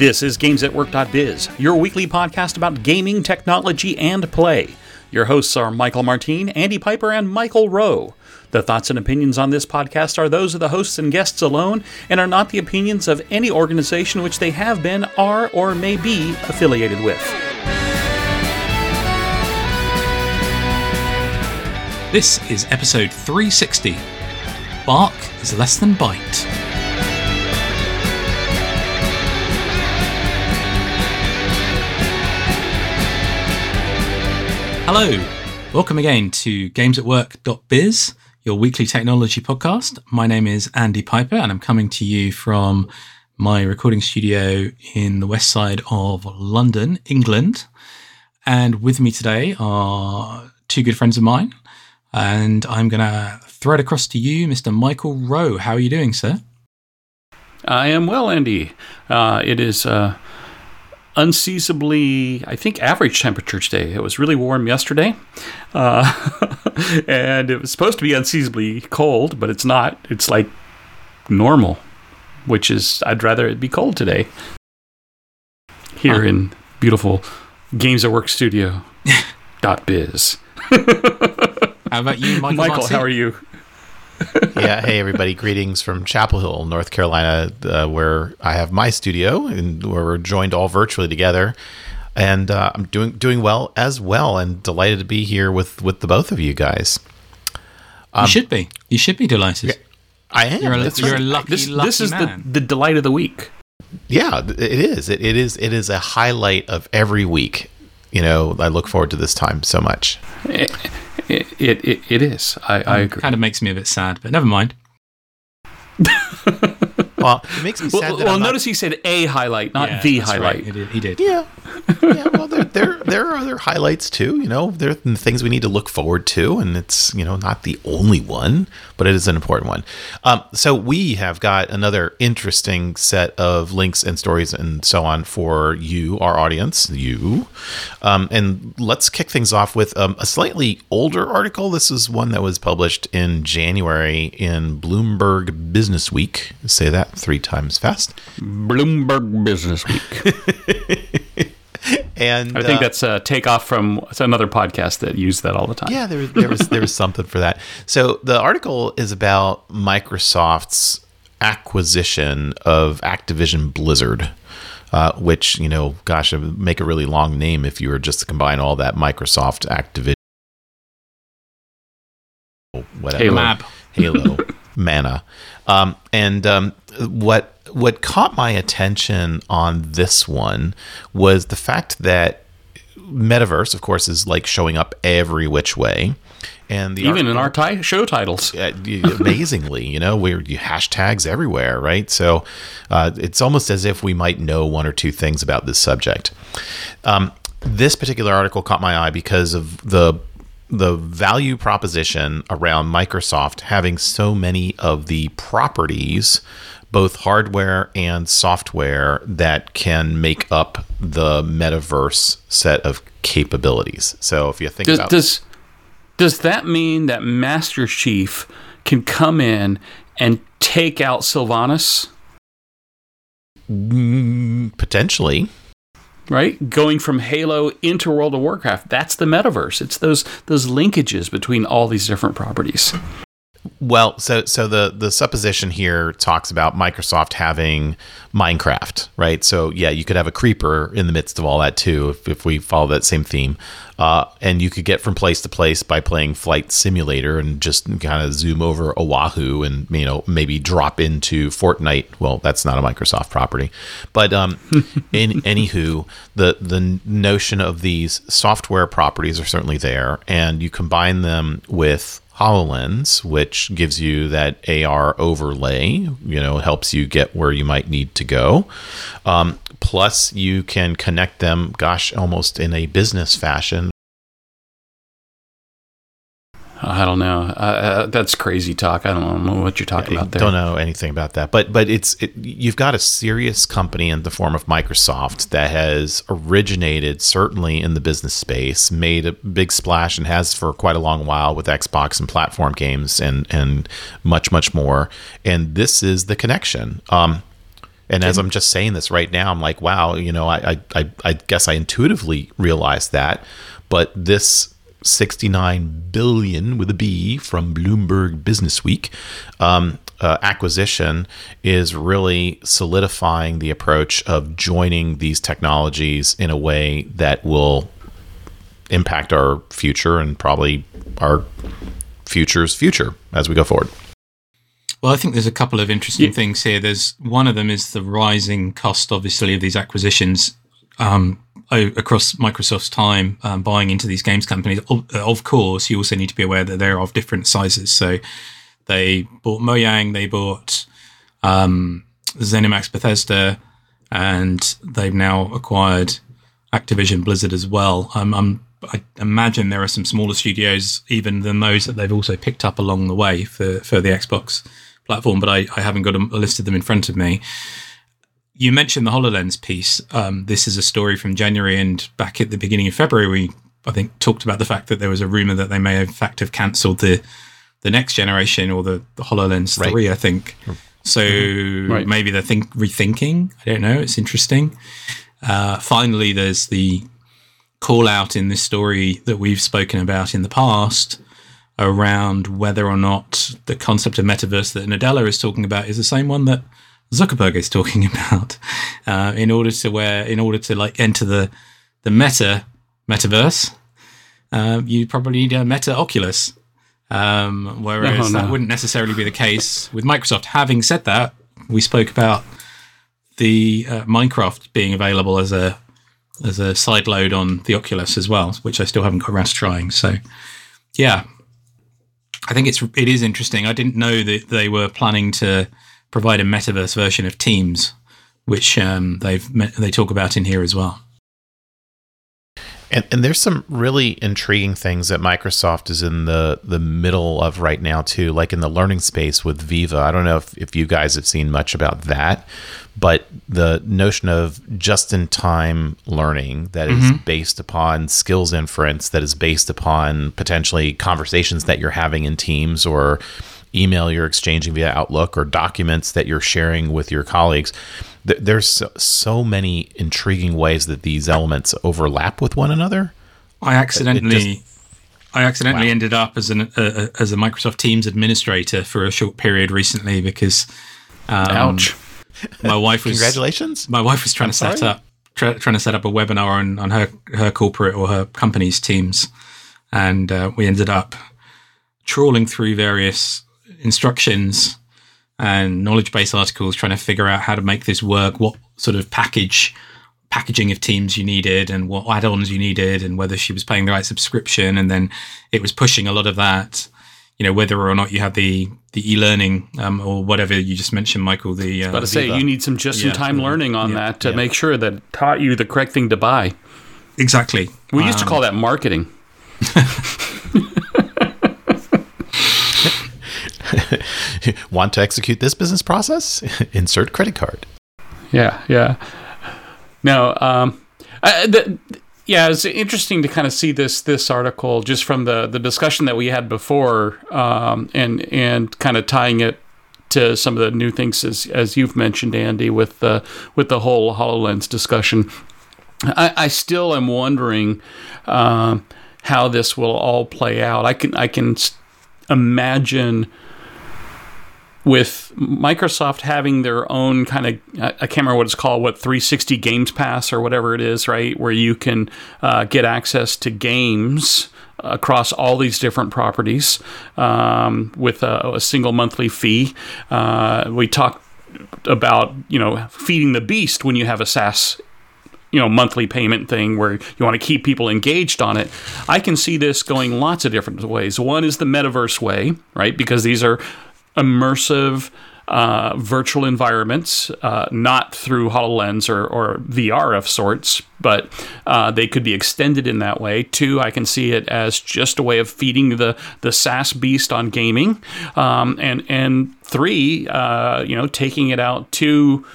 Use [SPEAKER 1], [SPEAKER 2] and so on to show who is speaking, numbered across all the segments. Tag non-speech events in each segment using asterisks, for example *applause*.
[SPEAKER 1] This is GamesAtWork.biz, your weekly podcast about gaming, technology, and play. Your hosts are Michael Martin, Andy Piper, and Michael Rowe. The thoughts and opinions on this podcast are those of the hosts and guests alone and are not the opinions of any organization which they have been, are, or may be affiliated with.
[SPEAKER 2] This is episode 360. Bark is less than bite. Hello, welcome again to gamesatwork.biz, your weekly technology podcast. My name is Andy Piper, and I'm coming to you from my recording studio in the west side of London, England. And with me today are two good friends of mine, and I'm going to it across to you, Mr. Michael Rowe. How are you doing, sir?
[SPEAKER 1] I am well, Andy. Uh, it is uh, unseasonably, I think, average temperature today. It was really warm yesterday, uh, *laughs* and it was supposed to be unseasonably cold, but it's not. It's like normal, which is I'd rather it be cold today. Here in beautiful Games at Work Studio *laughs* dot biz. *laughs*
[SPEAKER 2] How about you, Michael?
[SPEAKER 1] Michael,
[SPEAKER 2] Martin?
[SPEAKER 1] how are you? *laughs*
[SPEAKER 3] yeah, hey everybody! Greetings from Chapel Hill, North Carolina, uh, where I have my studio and where we're joined all virtually together. And uh, I'm doing doing well as well, and delighted to be here with with the both of you guys.
[SPEAKER 2] you should be. You should be delighted.
[SPEAKER 3] I am.
[SPEAKER 2] You're a,
[SPEAKER 3] That's
[SPEAKER 2] you're
[SPEAKER 3] right.
[SPEAKER 2] a lucky,
[SPEAKER 1] This
[SPEAKER 2] lucky
[SPEAKER 1] this is
[SPEAKER 2] man.
[SPEAKER 1] the the delight of the week.
[SPEAKER 3] yeah, it is. It, it is. It is a highlight of every week. You know, I look forward to this time so much.
[SPEAKER 1] It it, it, it is. I, I um, agree.
[SPEAKER 2] Kind of makes me a bit sad, but never mind.
[SPEAKER 3] Well, it makes me *laughs* sad
[SPEAKER 1] Well,
[SPEAKER 3] that
[SPEAKER 1] well
[SPEAKER 3] I'm not-
[SPEAKER 1] notice he said a highlight, not
[SPEAKER 2] Yeah,
[SPEAKER 1] the highlight.
[SPEAKER 2] right. He did. He did.
[SPEAKER 3] Yeah. *laughs* yeah, well, there, there, there are other highlights too. You know, there are things we need to look forward to, and it's you know not the only one, but it is an important one. Um, so we have got another interesting set of links and stories and so on for you, our audience, you. Um, and let's kick things off with um, a slightly older article. This is one that was published in January in Bloomberg Business Week. Say that three times fast.
[SPEAKER 1] Bloomberg Business Week. *laughs*
[SPEAKER 3] And
[SPEAKER 1] I think
[SPEAKER 3] uh,
[SPEAKER 1] that's a takeoff from it's another podcast that used that all the time.
[SPEAKER 3] Yeah, there, there was there was something for that. So the article is about Microsoft's acquisition of Activision Blizzard, uh, which you know, gosh, it would make a really long name if you were just to combine all that Microsoft Activision, whatever,
[SPEAKER 1] Halo.
[SPEAKER 2] Mab.
[SPEAKER 3] Halo, Mana, um, and um, what what caught my attention on this one was the fact that metaverse, of course, is like showing up every which way, and the
[SPEAKER 1] Even
[SPEAKER 3] art-
[SPEAKER 1] in our ti- show titles.
[SPEAKER 3] uh, amazingly, you know, we're you hashtags everywhere, right? So uh, it's almost as if we might know one or two things about this subject. Um, this particular article caught my eye because of the the value proposition around Microsoft having so many of the properties, both hardware and software, that can make up the metaverse set of capabilities. So if you think
[SPEAKER 1] Does,
[SPEAKER 3] about
[SPEAKER 1] does does that mean that Master Chief can come in and take out Sylvanas?
[SPEAKER 3] Mm, potentially,
[SPEAKER 1] Right, going from Halo into World of Warcraft. That's the metaverse. It's those those linkages between all these different properties.
[SPEAKER 3] Well, so so the the supposition here talks about Microsoft having Minecraft, right? So yeah, you could have a creeper in the midst of all that too, if, if we follow that same theme. Uh, and you could get from place to place by playing Flight Simulator and just kind of zoom over Oahu and you know maybe drop into Fortnite. Well, that's not a Microsoft property, but um, *laughs* in anywho, the the notion of these software properties are certainly there, and you combine them with HoloLens, which gives you that AR overlay, you know, helps you get where you might need to go. Um, plus, you can connect them, gosh, almost in a business fashion.
[SPEAKER 1] I don't know. Uh, that's crazy talk. I don't know what you're talking
[SPEAKER 3] I
[SPEAKER 1] about there.
[SPEAKER 3] I don't know anything about that, but but it's it, you've got a serious company in the form of Microsoft that has originated certainly in the business space, made a big splash, and has for quite a long while with Xbox and platform games and and much much more. And this is the connection. Um, And as I'm just saying this right now, I'm like, wow, you know, I, I, I guess I intuitively realized that, but this 69 billion with a B from Bloomberg Business Week um, uh, acquisition is really solidifying the approach of joining these technologies in a way that will impact our future and probably our future's future as we go forward.
[SPEAKER 2] Well, I think there's a couple of interesting yeah. things here. There's one of them is the rising cost, obviously, of these acquisitions um, across Microsoft's time um, buying into these games companies. Of, of, course, you also need to be aware that they're of different sizes. So they bought Mojang, they bought um, ZeniMax Bethesda, and they've now acquired Activision Blizzard as well. Um, I'm I imagine there are some smaller studios even than those that they've also picked up along the way for, for the Xbox platform, but I, I haven't got a list of them in front of me. You mentioned the HoloLens piece. Um, this is a story from January and back at the beginning of February, we I think talked about the fact that there was a rumor that they may in fact have cancelled the the next generation or the, the HoloLens right. 3, I think. So mm-hmm. right. maybe they're think, rethinking. I don't know. It's interesting. Uh, finally, there's the call out in this story that we've spoken about in the past around whether or not the concept of metaverse that Nadella is talking about is the same one that Zuckerberg is talking *laughs* about. Uh, in order to where, in order to like enter the the meta metaverse, uh, you probably need a Meta Oculus. Um, whereas no. that wouldn't necessarily be the case with Microsoft. Having said that, we spoke about the uh, Minecraft being available as a as a side load on the Oculus as well, which I still haven't got around to trying. So, yeah, I think it's it is interesting. I didn't know that they were planning to provide a metaverse version of Teams, which um, they've they talk about in here as well.
[SPEAKER 3] And, and there's some really intriguing things that Microsoft is in the, the middle of right now too, like in the learning space with Viva. I don't know if, if you guys have seen much about that, but the notion of just-in-time learning that is mm-hmm. based upon skills inference, that is based upon potentially conversations that you're having in teams or email you're exchanging via Outlook or documents that you're sharing with your colleagues there's so, so, many intriguing ways that these elements overlap with one another.
[SPEAKER 2] I accidentally, just, I accidentally wow. ended up as an uh, as a Microsoft Teams administrator for a short period recently because,
[SPEAKER 3] um, ouch,
[SPEAKER 2] my wife *laughs* was
[SPEAKER 3] congratulations.
[SPEAKER 2] My wife was trying I'm to sorry. set up try, trying to set up a webinar on on her her corporate or her company's Teams, and uh, we ended up trawling through various instructions and knowledge base articles trying to figure out how to make this work, what sort of package packaging of teams you needed and what add-ons you needed and whether she was paying the right subscription and then it was pushing a lot of that you know whether or not you have the the e-learning um, or whatever you just mentioned michael the
[SPEAKER 1] uh, about to say you need some just-in-time yeah. learning on yeah. that to yeah. make sure that taught you the correct thing to buy
[SPEAKER 2] exactly
[SPEAKER 1] we um, used to call that marketing *laughs* *laughs*
[SPEAKER 3] Want to execute this business process? *laughs* Insert credit card.
[SPEAKER 1] Yeah, yeah. No, um, I, the, yeah, it's interesting to kind of see this this article just from the the discussion that we had before, um, and and kind of tying it to some of the new things as as you've mentioned, Andy, with the with the whole Hololens discussion. I, I still am wondering um, how this will all play out. I can I can imagine with Microsoft having their own kind of, I can't remember what it's called, what 360 Games Pass or whatever it is, right? Where you can uh, get access to games across all these different properties um, with a, a, single monthly fee. Uh, we talked about, you know, feeding the beast when you have a SaaS you know monthly payment thing where you want to keep people engaged on it i can see this going lots of different ways one is the metaverse way right because these are immersive uh, virtual environments, uh, not through HoloLens or, or, VR of sorts, but uh, they could be extended in that way. Two, I can see it as just a way of feeding the, the SaaS beast on gaming. Um, and, and three, uh, you know, taking it out to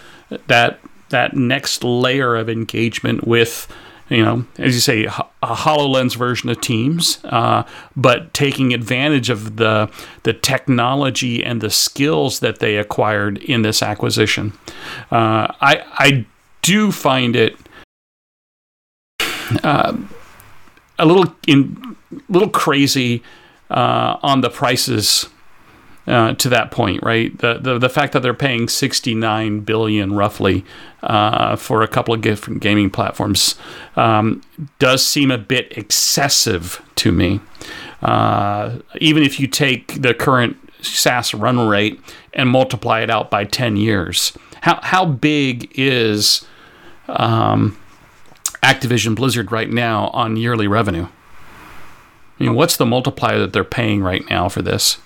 [SPEAKER 1] that, that next layer of engagement with you know, as you say, a Hololens version of Teams, uh, but taking advantage of the the technology and the skills that they acquired in this acquisition. Uh, I I do find it uh, a little in little crazy uh, on the prices uh, to that point, right? The, the the fact that they're paying 69 billion roughly uh, for a couple of different gaming platforms um, does seem a bit excessive to me. Uh, even if you take the current SaaS run rate and multiply it out by 10 years, how how big is um, Activision Blizzard right now on yearly revenue? I mean, what's the multiplier that they're paying right now for this?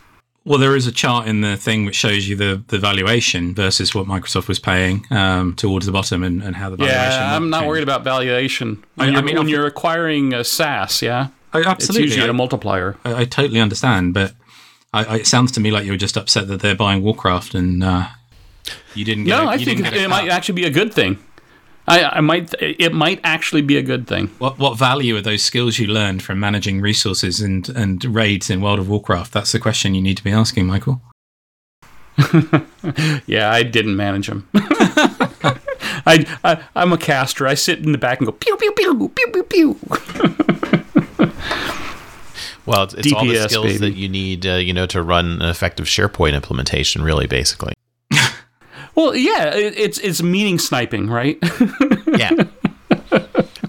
[SPEAKER 2] Well, there is a chart in the thing which shows you the, the valuation versus what Microsoft was paying um, towards the bottom and, and how the valuation.
[SPEAKER 1] Yeah, I'm not worried about valuation. When, I, I mean, when you're acquiring a SaaS, yeah,
[SPEAKER 2] I, absolutely,
[SPEAKER 1] it's usually a multiplier.
[SPEAKER 2] I, I totally understand, but it sounds to me like you were just upset that they're buying Warcraft and uh, you didn't. Get
[SPEAKER 1] no,
[SPEAKER 2] a,
[SPEAKER 1] I think it, it might actually be a good thing. I, I, might it might actually be a good thing.
[SPEAKER 2] What what value are those skills you learned from managing resources and and raids in World of Warcraft? That's the question you need to be asking, Michael. *laughs*
[SPEAKER 1] yeah, I didn't manage them. *laughs* I, I am a caster. I sit in the back and go pew pew pew pew pew pew. *laughs*
[SPEAKER 3] well, it's, it's DPS, all the skills baby. that you need, uh, you know, to run an effective SharePoint implementation. Really, basically.
[SPEAKER 1] Well, yeah, it, it's it's meeting sniping, right?
[SPEAKER 3] yeah. *laughs*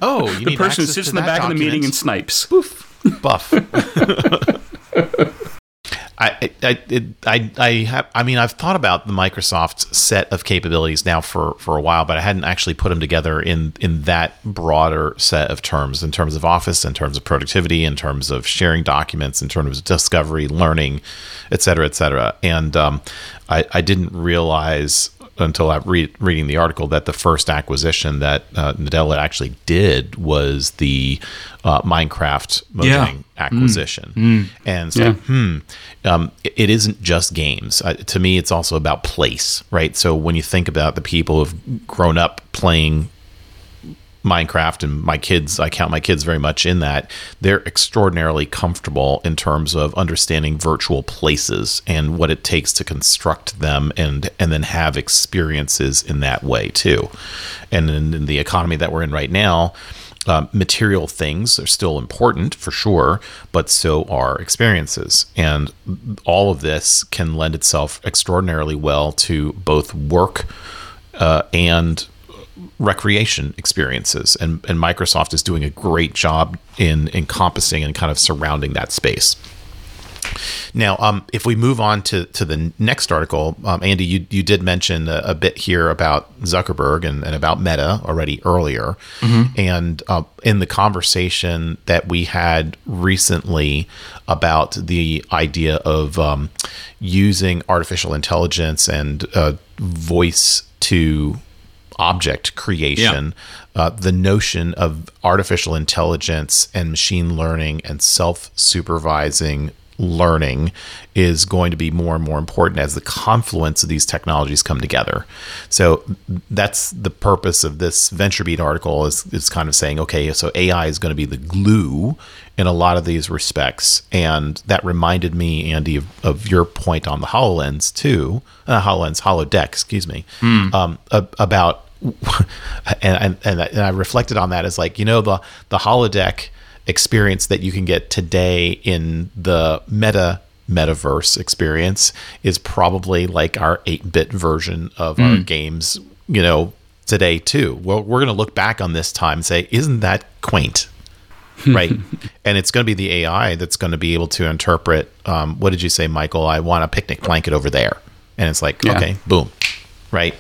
[SPEAKER 3] Oh,
[SPEAKER 1] the person who sits in the back document. of the meeting and snipes.
[SPEAKER 3] Boof, buff. *laughs* I, I, I, I have, I mean, I've thought about the Microsoft set of capabilities now for, for a while, but I hadn't actually put them together in, in that broader set of terms, in terms of Office, in terms of productivity, in terms of sharing documents, in terms of discovery, learning, et cetera, et cetera. And um, I, I didn't realize until I read reading the article that the first acquisition that uh, Nadella actually did was the uh, Minecraft Mojang yeah. acquisition, mm. Mm. and so yeah. hmm, um, it, it isn't just games. Uh, to me, it's also about place, right? So when you think about the people who've grown up playing Minecraft and my kids, I count my kids very much in that. They're extraordinarily comfortable in terms of understanding virtual places and what it takes to construct them and and then have experiences in that way too. And in, in the economy that we're in right now, uh, material things are still important for sure, but so are experiences. And all of this can lend itself extraordinarily well to both work uh, and recreation experiences and, and microsoft is doing a great job in encompassing and kind of surrounding that space now, um, if we move on to, to the next article, um, Andy, you, you did mention a, a, bit here about Zuckerberg and, and about Meta already earlier. Mm-hmm. And uh, in the conversation that we had recently about the idea of um, using artificial intelligence and uh, voice to object creation, yeah. uh, the notion of artificial intelligence and machine learning and self supervising learning is going to be more and more important as the confluence of these technologies come together. So that's the purpose of this VentureBeat article is, is kind of saying, okay, so AI is going to be the glue in a lot of these respects. And that reminded me, Andy, of, of your point on the HoloLens too, uh, HoloLens, HoloDeck, excuse me, mm. um, about *laughs* and, and and I reflected on that as like you know the the holodeck experience that you can get today in the meta metaverse experience is probably like our 8-bit version of mm. our games you know today too. Well we're going to look back on this time and say isn't that quaint? *laughs* Right? And it's going to be the ai that's going to be able to interpret um, what did you say michael? I want a picnic blanket over there. And it's like yeah. okay boom. Right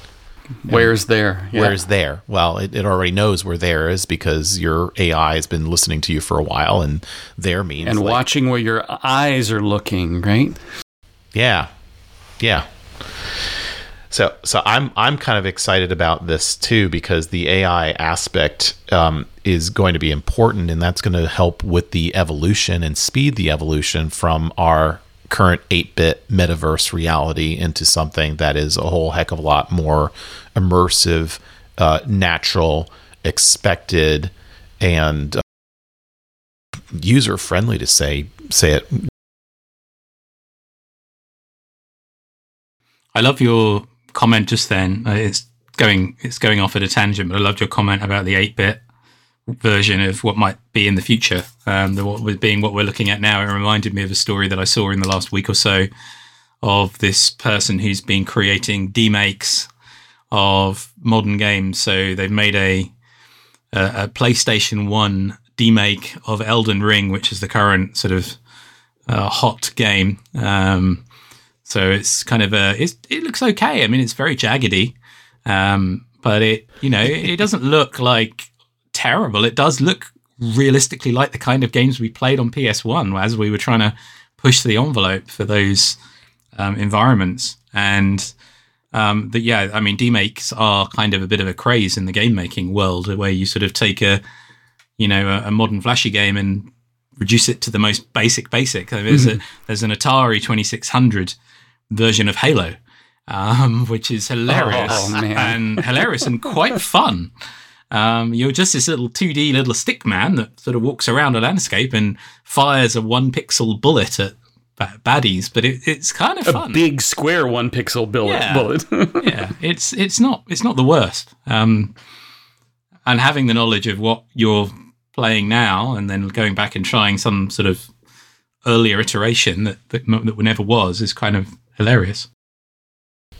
[SPEAKER 1] Where's there?
[SPEAKER 3] Yeah. Where's there? Well, it, it already knows where there is because your AI has been listening to you for a while, and there means
[SPEAKER 1] and like, watching where your eyes are looking, right?
[SPEAKER 3] Yeah, yeah. So, so I'm I'm kind of excited about this too because the AI aspect um, is going to be important, and that's going to help with the evolution and speed the evolution from our current 8-bit metaverse reality into something that is a whole heck of a lot more immersive, uh, natural, expected, and uh, user friendly to say say it.
[SPEAKER 2] I love your comment just then. Uh, it's going it's going off at a tangent, but I loved your comment about the eight bit version of what might be in the future. Um, the what being what we're looking at now. It reminded me of a story that I saw in the last week or so of this person who's been creating demakes of modern games. So they've made a a, a PlayStation One demake of Elden Ring, which is the current sort of uh, hot game. Um, so it's kind of a it looks okay. I mean, it's very jaggedy, um, but it you know it doesn't look like terrible. It does look realistically like the kind of games we played on PS One as we were trying to push the envelope for those um, environments. And um, that yeah, I mean, demakes are kind of a bit of a craze in the game making world, where you sort of take a you know a, a modern flashy game and reduce it to the most basic basic. There's mm-hmm. a there's an Atari 2600 version of Halo, um, which is hilarious oh, and hilarious and quite fun. *laughs* Um, you're just this little 2D little stick man that sort of walks around a landscape and fires a one pixel bullet at baddies, but it, it's kind of fun.
[SPEAKER 1] A big square one pixel bullet.
[SPEAKER 2] Yeah.
[SPEAKER 1] bullet. *laughs*
[SPEAKER 2] yeah, it's it's not it's not the worst. Um, and having the knowledge of what you're playing now, and then going back and trying some sort of earlier iteration that that, that never was, is kind of hilarious.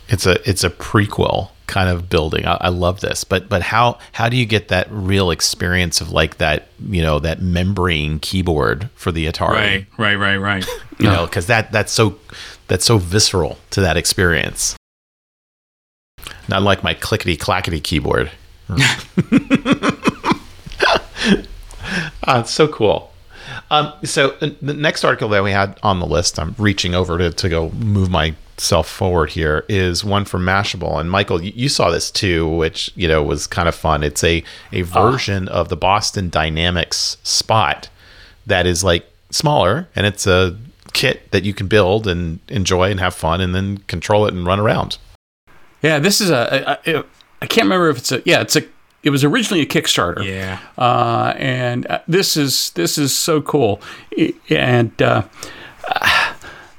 [SPEAKER 3] It's a it's a prequel kind of building. I, I, love this, but but how how do you get that real experience of like that you know that membrane keyboard for the Atari?
[SPEAKER 2] Right, right, right, right. *laughs*
[SPEAKER 3] you know, because that that's so that's so visceral to that experience. Not like my clickety clackety keyboard. uh, *laughs* it's so cool. Um, so uh, the next article that we had on the list, I'm reaching over to, to go move myself forward here, is one from Mashable. And Michael, you, you saw this too, which you know was kind of fun. It's a a ah. version of the Boston Dynamics Spot that is like smaller, and it's a kit that you can build and enjoy and have fun, and then control it and run around.
[SPEAKER 1] Yeah, this is a. a, a I can't remember if it's a. Yeah, it's a it was originally a Kickstarter.
[SPEAKER 2] Yeah.
[SPEAKER 1] Uh, and uh, this is this is so cool, and uh,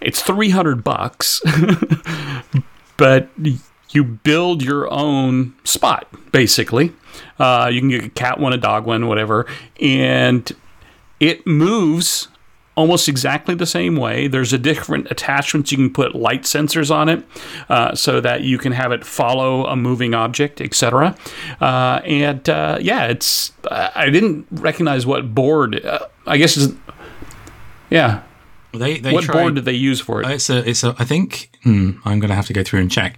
[SPEAKER 1] it's three hundred bucks, *laughs* but you build your own spot basically. Uh, you can get a cat one, a dog one, whatever, and it moves almost exactly the same way. There's a different attachments. You can put light sensors on it uh, so that you can have it follow a moving object, etc. Uh, and uh, yeah, it's I didn't recognize what board. Uh, I guess yeah.
[SPEAKER 2] They, they
[SPEAKER 1] what tried, board did they use for it?
[SPEAKER 2] It's a, it's a. I think hmm, I'm going to have to go through and check.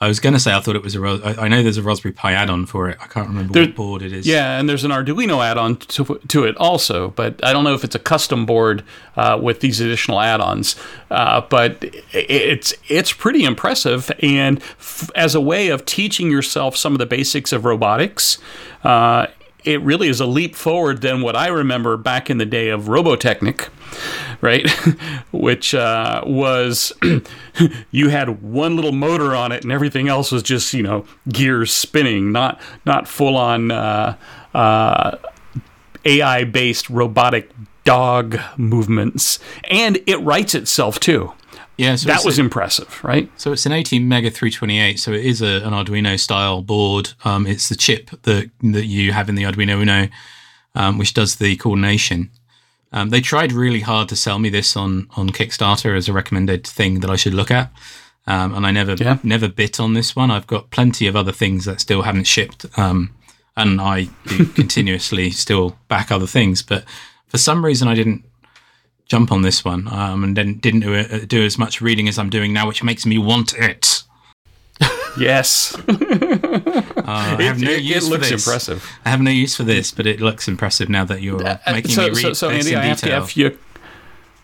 [SPEAKER 2] I was going to say I thought it was a. I know there's a Raspberry Pi add-on for it. I can't remember there, what board it is.
[SPEAKER 1] Yeah, and there's an Arduino add-on to, to it also, but I don't know if it's a custom board uh, with these additional add-ons. Uh, but it's it's pretty impressive, and f- as a way of teaching yourself some of the basics of robotics. Uh, it really is a leap forward than what I remember back in the day of Robotechnic, right? *laughs* Which uh, was *clears throat* you had one little motor on it, and everything else was just you know gears spinning, not not full on uh, uh, AI based robotic dog movements, and it writes itself too. Yeah, so that was a, impressive, right?
[SPEAKER 2] So it's an ATmega328. So it is a, an Arduino style board. Um, it's the chip that that you have in the Arduino Uno, um, which does the coordination. Um, they tried really hard to sell me this on on Kickstarter as a recommended thing that I should look at, um, and I never yeah. never bit on this one. I've got plenty of other things that still haven't shipped, um, and I do *laughs* continuously still back other things. But for some reason, I didn't jump on this one um, and then didn't do, uh, do as much reading as I'm doing now, which makes me want it.
[SPEAKER 1] yes. *laughs* uh,
[SPEAKER 2] I have no it, use it looks for this.
[SPEAKER 1] impressive.
[SPEAKER 2] I have no use for this, but it looks impressive now that you're uh, making
[SPEAKER 1] so,
[SPEAKER 2] me read
[SPEAKER 1] so, so Andy,
[SPEAKER 2] in
[SPEAKER 1] I have
[SPEAKER 2] detail.
[SPEAKER 1] to have you.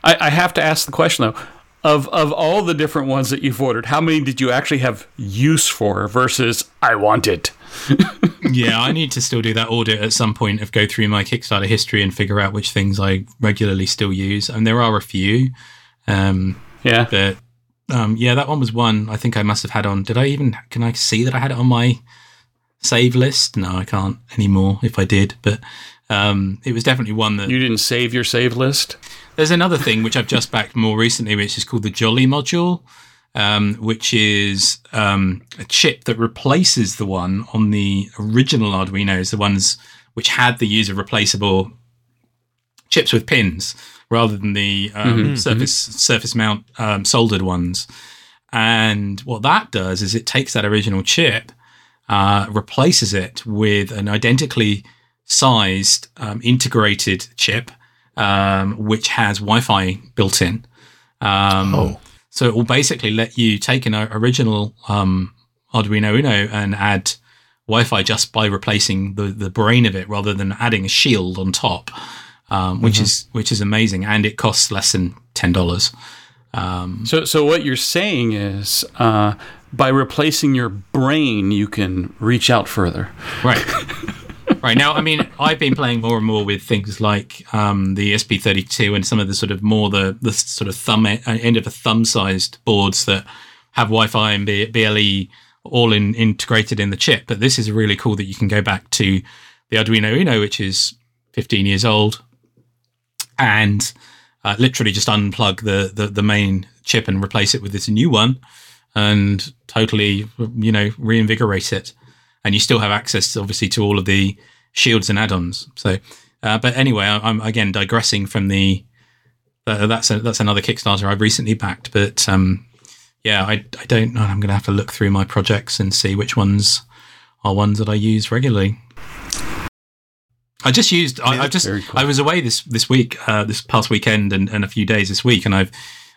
[SPEAKER 1] I, I have to ask the question though of of all the different ones that you've ordered, how many did you actually have use for versus I want it? *laughs*
[SPEAKER 2] yeah, I need to still do that audit at some point of go through my Kickstarter history and figure out which things I regularly still use. And there are a few. Um,
[SPEAKER 1] yeah.
[SPEAKER 2] But um, yeah, that one was one I think I must have had on. Did I even, can I see that I had it on my save list? No, I can't anymore if I did. But um, it was definitely one that
[SPEAKER 1] You didn't save your save list?
[SPEAKER 2] There's another thing which I've just backed more recently, which is called the Jolly module, um, which is um, a chip that replaces the one on the original Arduinos, the ones which had the user replaceable chips with pins rather than the um, surface surface mount um, soldered ones. And what that does is it takes that original chip, uh, replaces it with an identically sized um, integrated chip, um, which has Wi-Fi built in. Um,
[SPEAKER 3] Oh.
[SPEAKER 2] So it will basically let you take an original um, Arduino Uno and add Wi-Fi just by replacing the, the brain of it, rather than adding a shield on top, um, which is which is amazing, and it costs less than ten dollars.
[SPEAKER 1] So, so what you're saying is, uh, by replacing your brain, you can reach out further.
[SPEAKER 2] Right. *laughs* right. Now, I mean, I've been playing more and more with things like um, the ESP32 and some of the sort of more the, the sort of thumb e- end of a thumb sized boards that have Wi Fi and BLE all in, integrated in the chip. But this is really cool that you can go back to the Arduino Uno, which is 15 years old, and uh, literally just unplug the, the, the main chip and replace it with this new one and totally, you know, reinvigorate it and you still have access, obviously, to all of the shields and add-ons. So, uh, but anyway, I- I'm again digressing from the. Uh, that's a, that's another Kickstarter I've recently backed, but um, yeah, I, I don't know. I'm going to have to look through my projects and see which ones are ones that I use regularly. I just used. I, I just.
[SPEAKER 1] cool.
[SPEAKER 2] I was away this this week, uh, this past weekend, and, and a few days this week, and I've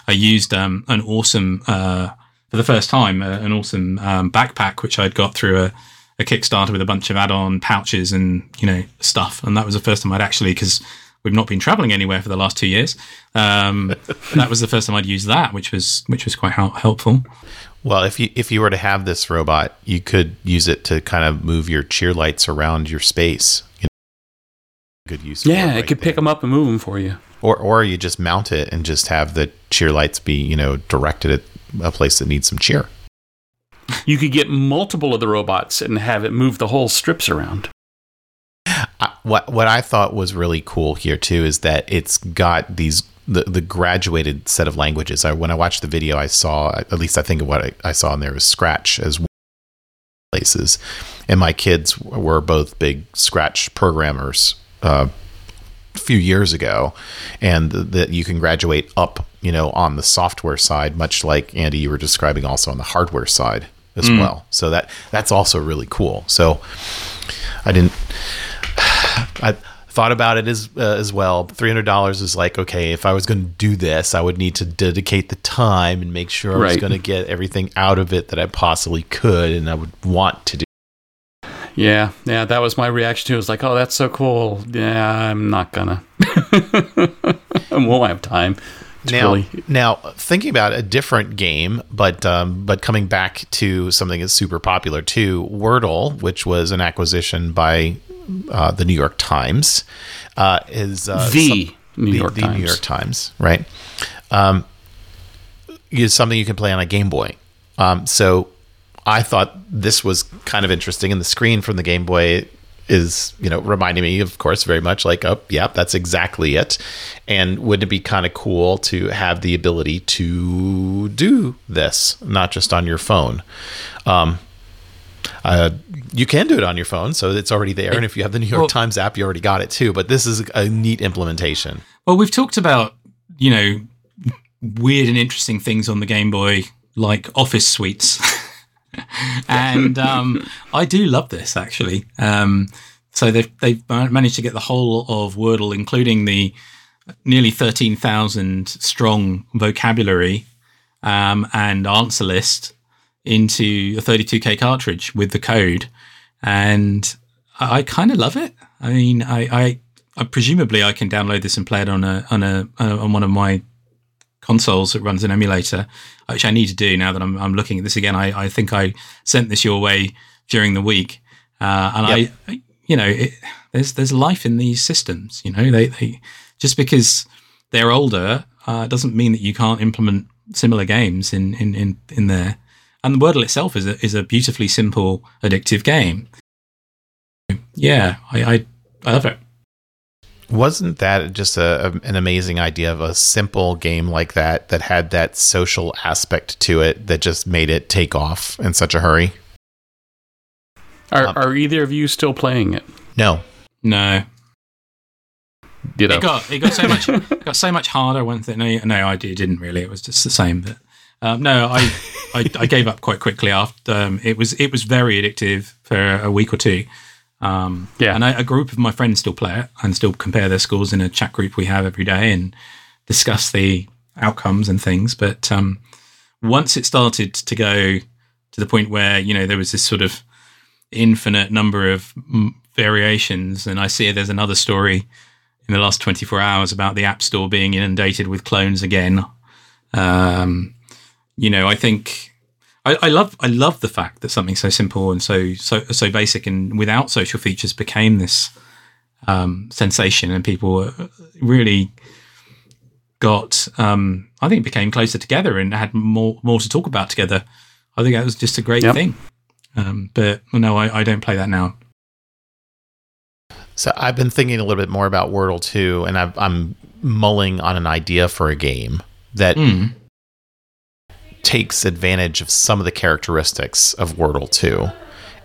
[SPEAKER 2] I used um, an awesome uh, for the first time uh, an awesome um, backpack which I'd got through a, a Kickstarter with a bunch of add-on pouches and you know stuff, and that was the first time I'd actually because we've not been traveling anywhere for the last two years. Um, *laughs* that was the first time I'd used that, which was which was quite hel- helpful.
[SPEAKER 3] Well, if you if you were to have this robot, you could use it to kind of move your CheerLights around your space. You know, good use. for
[SPEAKER 1] Yeah,
[SPEAKER 3] right
[SPEAKER 1] it could
[SPEAKER 3] there.
[SPEAKER 1] pick them up and move them for you.
[SPEAKER 3] or or you just mount it and just have the CheerLights be you know directed at a place that needs some cheer.
[SPEAKER 1] You could get multiple of the robots and have it move the whole strips around.
[SPEAKER 3] What what I thought was really cool here too is that it's got these the, the graduated set of languages. I, when I watched the video, I saw at least I think what I, I saw in there was Scratch as one places, and my kids were both big Scratch programmers. Uh, a few years ago, and that you can graduate up, you know, on the software side, much like Andy you were describing, also on the hardware side as well. So that that's also really cool. So I didn't. *sighs* I thought about it as uh, as well. Three hundred dollars is like okay. If I was going to do this, I would need to dedicate the time and make sure I was going to get everything out of it that I possibly could, and I would want to do.
[SPEAKER 1] Yeah, yeah, that was my reaction to it. It was like, oh, that's so cool. Yeah, I'm not gonna. *laughs* I won't have time. To
[SPEAKER 3] Now,
[SPEAKER 1] really-
[SPEAKER 3] now thinking about a different game, but um, but coming back to something that's super popular too, Wordle, which was an acquisition by uh, the New York Times, uh, is uh,
[SPEAKER 1] the
[SPEAKER 3] some-
[SPEAKER 1] New York
[SPEAKER 3] the
[SPEAKER 1] Times.
[SPEAKER 3] New York Times, right? Um, is something you can play on a Game Boy. Um, so I thought this was kind of interesting, and the screen from the Game Boy is, you know, reminding me, of course, very much like, oh, yeah, that's exactly it. And wouldn't it be kind of cool to have the ability to do this, not just on your phone? Um, uh, you can do it on your phone, so it's already there. And if you have the New York
[SPEAKER 2] Well-
[SPEAKER 3] Times app, you already got it too. But this is a neat implementation.
[SPEAKER 2] Well, we've talked about you know weird and interesting things on the Game Boy, like Office suites, *laughs* *laughs* and um, I do love this actually. Um, so they've they've managed to get the whole of Wordle, including the nearly thirteen thousand strong vocabulary um, and answer list, into a 32k cartridge with the code, and I, kind of love it. I mean, I, I, I presumably I can download this and play it on a on a on one of my consoles that runs an emulator, which I need to do now that I'm, I'm looking at this again. I, I think I sent this your way during the week, uh, and
[SPEAKER 3] Yep.
[SPEAKER 2] I, I, you know, it, there's there's life in these systems. You know, they, they just because they're older uh, doesn't mean that you can't implement similar games in in in, in there. And the Wordle itself is a is a beautifully simple, addictive game. Yeah, I I, I love it.
[SPEAKER 3] Wasn't that just a, a, an amazing idea of a simple game like that that had that social aspect to it that just made it take off in such a hurry?
[SPEAKER 1] Are,
[SPEAKER 3] Um,
[SPEAKER 1] are either of you still playing it?
[SPEAKER 3] No.
[SPEAKER 2] No,
[SPEAKER 1] You know,
[SPEAKER 2] it got it got so much it got so much harder. One thing, no, no, I did, didn't really. It was just the same. But um, no, I, I I gave up quite quickly after. Um, it was it was very addictive for a week or two. Um,
[SPEAKER 1] Yeah.
[SPEAKER 2] and I, a group of my friends still play it and still compare their scores in a chat group we have every day and discuss the outcomes and things. But um, once it started to go to the point where you know there was this sort of infinite number of mm, variations, and I see there's another story in the last 24 hours about the App Store being inundated with clones again. Um, you know, I think I, I love I love the fact that something so simple and so so so basic and without social features became this um, sensation, and people uh, really got um, I think became closer together and had more more to talk about together. I think that was just a great
[SPEAKER 1] Yep.
[SPEAKER 2] thing. Um, but no, I, I don't play that now.
[SPEAKER 3] So I've been thinking a little bit more about Wordle too, and I've, I'm mulling on an idea for a game that
[SPEAKER 2] Mm.
[SPEAKER 3] Takes advantage of some of the characteristics of Wordle too.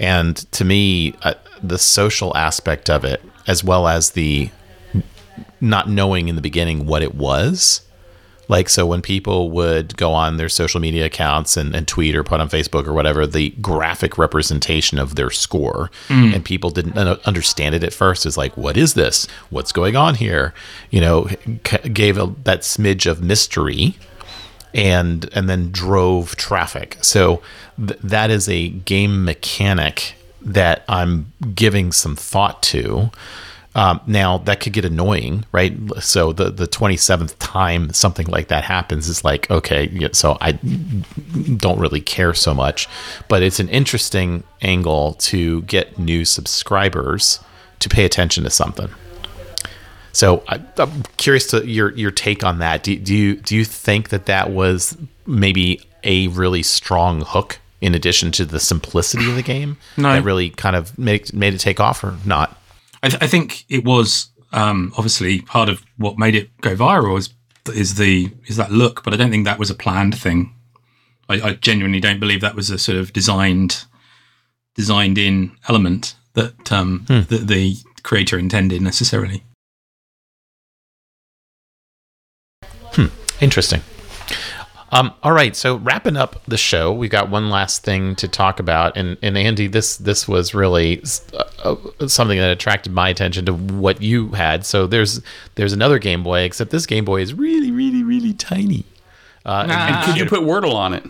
[SPEAKER 3] And to me, uh, the social aspect of it, as well as the not knowing in the beginning what it was. Like, so when people would go on their social media accounts and, and tweet or put on Facebook or whatever, the graphic representation of their score, and people didn't understand it at first, is like, what is this? What's going on here? You know, c- gave a, that smidge of mystery and and then drove traffic. So th- that is a game mechanic that I'm giving some thought to. Um, now that could get annoying, right? So the the 27th time something like that happens is like okay, so I don't really care so much, but it's an interesting angle to get new subscribers to pay attention to something. So I, I'm curious to your your take on that. Do, do you do you think that that was maybe a really strong hook in addition to the simplicity of the game *sighs*
[SPEAKER 2] No.
[SPEAKER 3] that really kind of made made it take off or not?
[SPEAKER 2] I, th- I think it was um, obviously part of what made it go viral is is the is that look, but I don't think that was a planned thing. I, I genuinely don't believe that was a sort of designed designed in element that um, that the creator intended necessarily.
[SPEAKER 3] Interesting. Um, all right, so wrapping up the show, we've got one last thing to talk about, and and Andy, this this was really uh, uh, something that attracted my attention to what you had. So there's there's another Game Boy, except this Game Boy is really really really tiny. Uh, and
[SPEAKER 2] Ah.
[SPEAKER 1] could you put Wordle on it?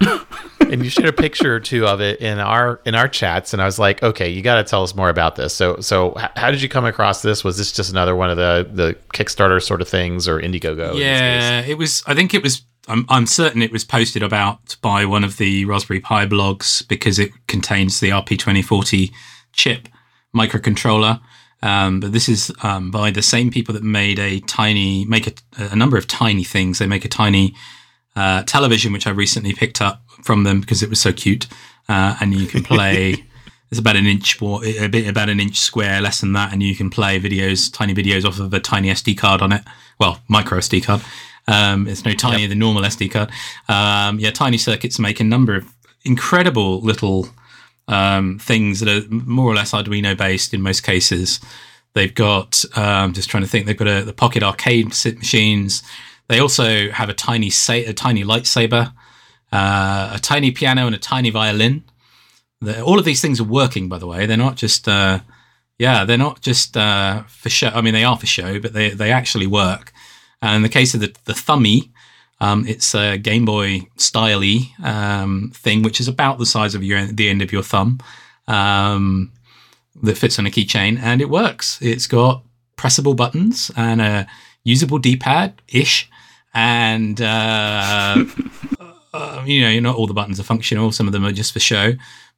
[SPEAKER 1] *laughs*
[SPEAKER 3] and you shared a picture or two of it in our in our chats and i was like okay you got to tell us more about this so so how did you come across this was this just another one of the the kickstarter sort of things or indiegogo in?
[SPEAKER 2] Yeah, it was. I think it was. I'm, I'm certain it was posted about by one of the Raspberry Pi blogs because it contains the RP2040 chip microcontroller. Um, but this is um, by the same people that made a tiny, make a, a number of tiny things. They make a tiny uh, television, which I recently picked up from them because it was so cute, uh, and you can play. *laughs* It's about an inch, a bit about an inch square, less than that, and you can play videos, tiny videos off of a tiny SD card on it. Well, micro SD card. Um, it's no tinier than normal SD card. Um, yeah, TinyCircuits make a number of incredible little um, things that are more or less Arduino based in most cases. They've got, um, just trying to think, they've got a, the Pocket Arcade machines. They also have a tiny sa- a tiny lightsaber, uh, a tiny piano, and a tiny violin. The, all of these things are working, by the way. They're not just, uh, yeah, they're not just uh, for show. I mean, they are for show, but they they actually work. And in the case of the the Thumby, um, it's a Game Boy styley um, thing, which is about the size of your the end of your thumb, um, that fits on a keychain, and it works. It's got pressable buttons and a usable D-pad ish, and uh, uh, you know, not all the buttons are functional. Some of them are just for show,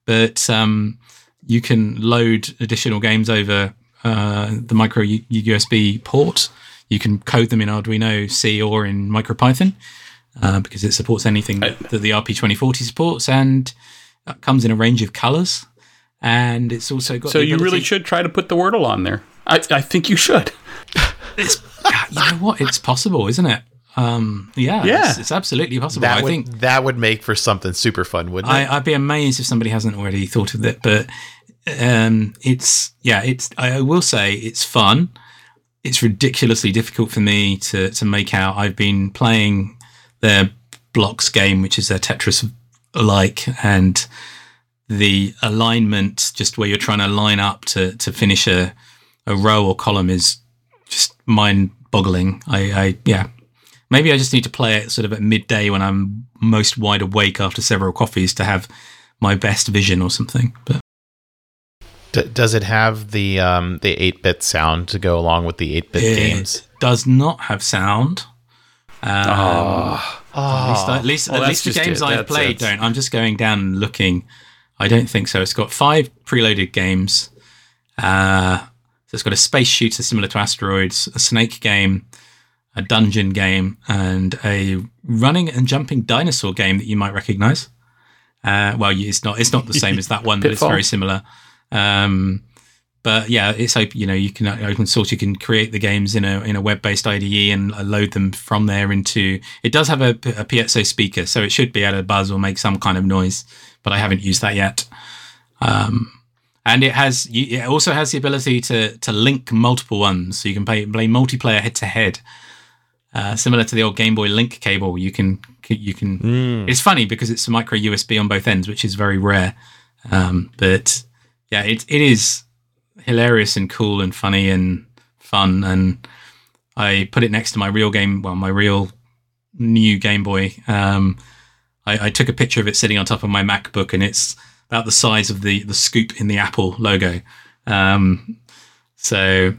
[SPEAKER 2] but um, you can load additional games over uh, the micro U- USB port. You can code them in Arduino C or in MicroPython uh, because it supports anything that the RP2040 supports, and it comes in a range of colors. And it's also got
[SPEAKER 1] So you really should try to put the Wordle on there. I, I think you should.
[SPEAKER 2] It's you know what? It's possible, isn't it? Um, yeah,
[SPEAKER 1] Yeah.
[SPEAKER 2] It's, it's absolutely possible.
[SPEAKER 3] That
[SPEAKER 2] I
[SPEAKER 3] would
[SPEAKER 2] think
[SPEAKER 3] that would make for something super fun, wouldn't it?
[SPEAKER 2] I, I'd be amazed if somebody hasn't already thought of it. But um, it's yeah, it's I I will say it's fun. It's ridiculously difficult for me to to make out. I've been playing their blocks game, which is their Tetris like, and the alignment, just where you're trying to line up to to finish a a row or column, is just mind boggling. I, I yeah. Maybe I just need to play it sort of at midday when I'm most wide awake after several coffees to have my best vision or something. But
[SPEAKER 3] D- does it have the um, the eight bit sound to go along with the eight bit games?
[SPEAKER 2] does not have sound. Um, At least, at least,
[SPEAKER 1] Well,
[SPEAKER 2] at least the games
[SPEAKER 1] it.
[SPEAKER 2] I've
[SPEAKER 1] That's
[SPEAKER 2] played
[SPEAKER 1] it.
[SPEAKER 2] don't. I'm just going down and looking. I don't think so. It's got five preloaded games. Uh, so it's got a space shooter similar to Asteroids, a snake game, a dungeon game, and a running and jumping dinosaur game that you might recognize. Uh, well, it's not. It's not the same as that *laughs* one, but it's very similar. Um, but yeah, it's open. You know, you can open source. You can create the games in a in a web based IDE and load them from there into. It does have a, a piezo speaker, so it should be able to buzz or make some kind of noise. But I haven't used that yet. Um, and it has. It also has the ability to to link multiple ones, so you can play play multiplayer head to head. Uh, similar to the old Game Boy Link cable, you can you can. It's funny because it's a micro USB on both ends, which is very rare. Um, but yeah, it it is hilarious and cool and funny and fun. And I put it next to my real game, well, my real new Game Boy. Um, I, I took a picture of it sitting on top of my MacBook, and it's about the size of the the scoop in the Apple logo. Um, so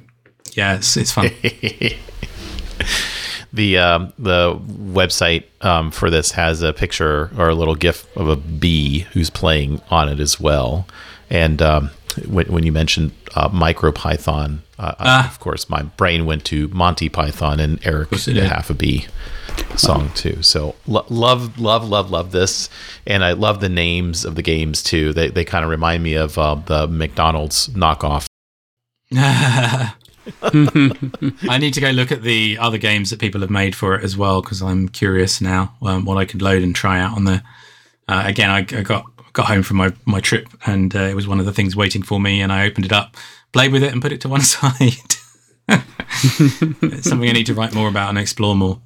[SPEAKER 2] yeah, it's, it's fun. *laughs*
[SPEAKER 3] The um, the website um, for this has a picture or a little GIF of a bee who's playing on it as well. And um, when, when you mentioned uh, MicroPython, uh,
[SPEAKER 2] Ah.
[SPEAKER 3] of course, my brain went to Monty Python and Eric
[SPEAKER 2] course it
[SPEAKER 3] the
[SPEAKER 2] did.
[SPEAKER 3] Half a Bee song *laughs* too. So lo- love, love, love, love this, and I love the names of the games too. They they kind of remind me of uh, the McDonald's knockoff. *laughs* *laughs*
[SPEAKER 2] I need to go look at the other games that people have made for it as well because I'm curious now um, what I could load and try out on there. Uh, again, I, I got got home from my, my trip and uh, it was one of the things waiting for me, and I opened it up, played with it, and put it to one *laughs* side. *laughs* something I need to write more about and explore more.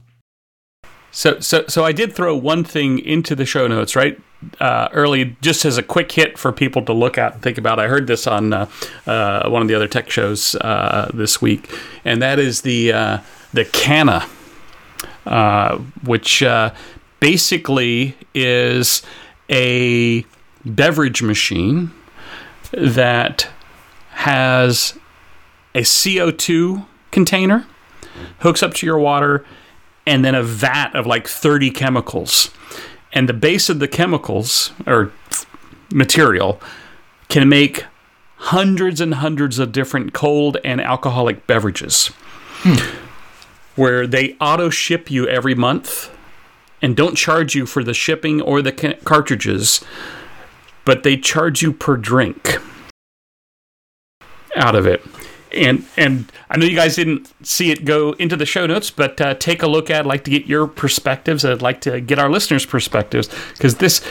[SPEAKER 1] So, so, so I did throw one thing into the show notes, right? Uh, early, just as a quick hit for people to look at and think about. I heard this on uh, uh, one of the other tech shows uh, this week, and that is the uh, the Cana, uh, which basically is a beverage machine that has a CO2 container, hooks up to your water, and then a vat of like 30 chemicals. And the base of the chemicals or material can make hundreds and hundreds of different cold and alcoholic beverages. Hmm. Where they auto ship you every month and don't charge you for the shipping or the ca- cartridges, but they charge you per drink out of it. And and I know you guys didn't see it go into the show notes, but uh, take a look at. I'd like to get your perspectives. I'd like to get our listeners' perspectives because this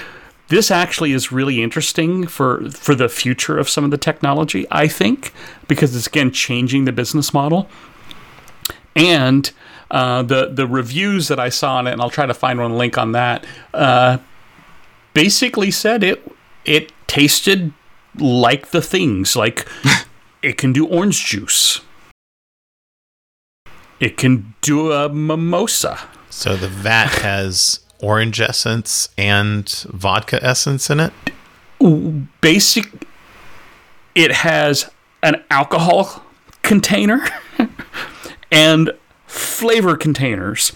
[SPEAKER 1] this actually is really interesting for for the future of some of the technology. I think because it's again changing the business model and uh, the the reviews that I saw on it, and I'll try to find one link on that. Uh, basically said it it tasted like the things like *laughs* it can do orange juice. It can do a mimosa.
[SPEAKER 3] So the vat has orange essence and vodka essence in it.
[SPEAKER 1] Basic. It has an alcohol container *laughs* and flavor containers.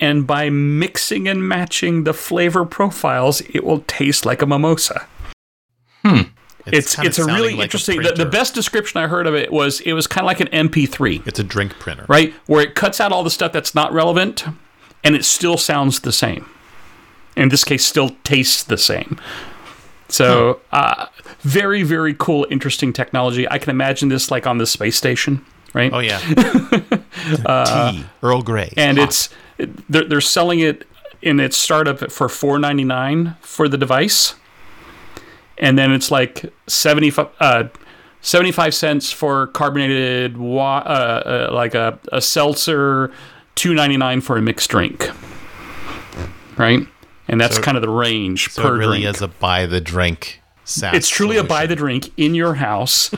[SPEAKER 1] And by mixing and matching the flavor profiles, it will taste like a mimosa. Hmm. It's
[SPEAKER 3] kinda
[SPEAKER 1] it's, a really
[SPEAKER 3] like
[SPEAKER 1] interesting. the, the best description I heard of it was it was kind of like an MP3,
[SPEAKER 3] It's a drink printer.
[SPEAKER 1] right? Where it cuts out all the stuff that's not relevant, and it still sounds the same. In this case, still tastes the same. So, uh, very very cool, interesting technology. I can imagine this like on the space station, right?
[SPEAKER 3] Oh yeah. *laughs* tea, Earl Grey,
[SPEAKER 1] and
[SPEAKER 3] hot.
[SPEAKER 1] it's they're, they're selling it in its startup for four ninety nine for the device, and then it's like 75, uh, 75 cents for carbonated wa- uh, uh, like a, a seltzer, two ninety nine for a mixed drink, right? And that's
[SPEAKER 3] So-
[SPEAKER 1] kind of the range
[SPEAKER 3] so
[SPEAKER 1] per
[SPEAKER 3] it really
[SPEAKER 1] drink.
[SPEAKER 3] is a buy the drink. SaaS
[SPEAKER 1] it's truly a buy the drink in your house,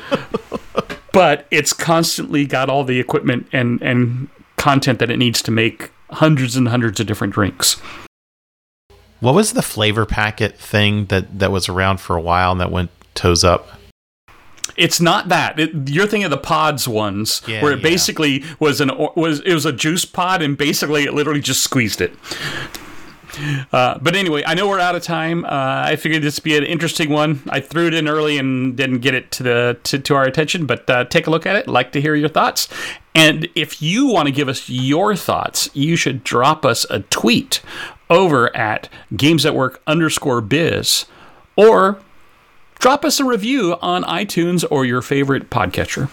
[SPEAKER 1] *laughs* but it's constantly got all the equipment and and content that it needs to make hundreds and hundreds of different drinks.
[SPEAKER 3] What was the flavor packet thing that that was around for a while and that went toes up?
[SPEAKER 1] It's not that. It, you're thinking of the pods ones,
[SPEAKER 3] Yeah,
[SPEAKER 1] where it
[SPEAKER 3] yeah.
[SPEAKER 1] basically was an was it was a juice pod, and basically it literally just squeezed it. Uh, but anyway, I know we're out of time. Uh, I figured this would be an interesting one. I threw it in early and didn't get it to the to, to our attention, but uh, take a look at it. Like to hear your thoughts. And if you want to give us your thoughts, you should drop us a tweet over at Games at Work underscore biz, or drop us a review on iTunes or your favorite podcatcher.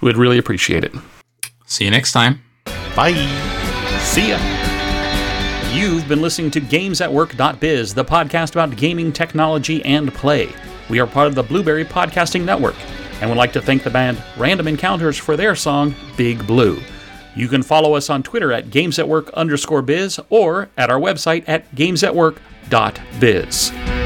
[SPEAKER 1] We'd really appreciate it.
[SPEAKER 2] See you next time.
[SPEAKER 3] Bye.
[SPEAKER 1] See ya. You've been listening to GamesAtWork.biz, the podcast about gaming technology and play. We are part of the Blueberry Podcasting Network, and would like to thank the band Random Encounters for their song Big Blue. You can follow us on Twitter at GamesAtWork underscore biz or at our website at GamesAtWork.biz.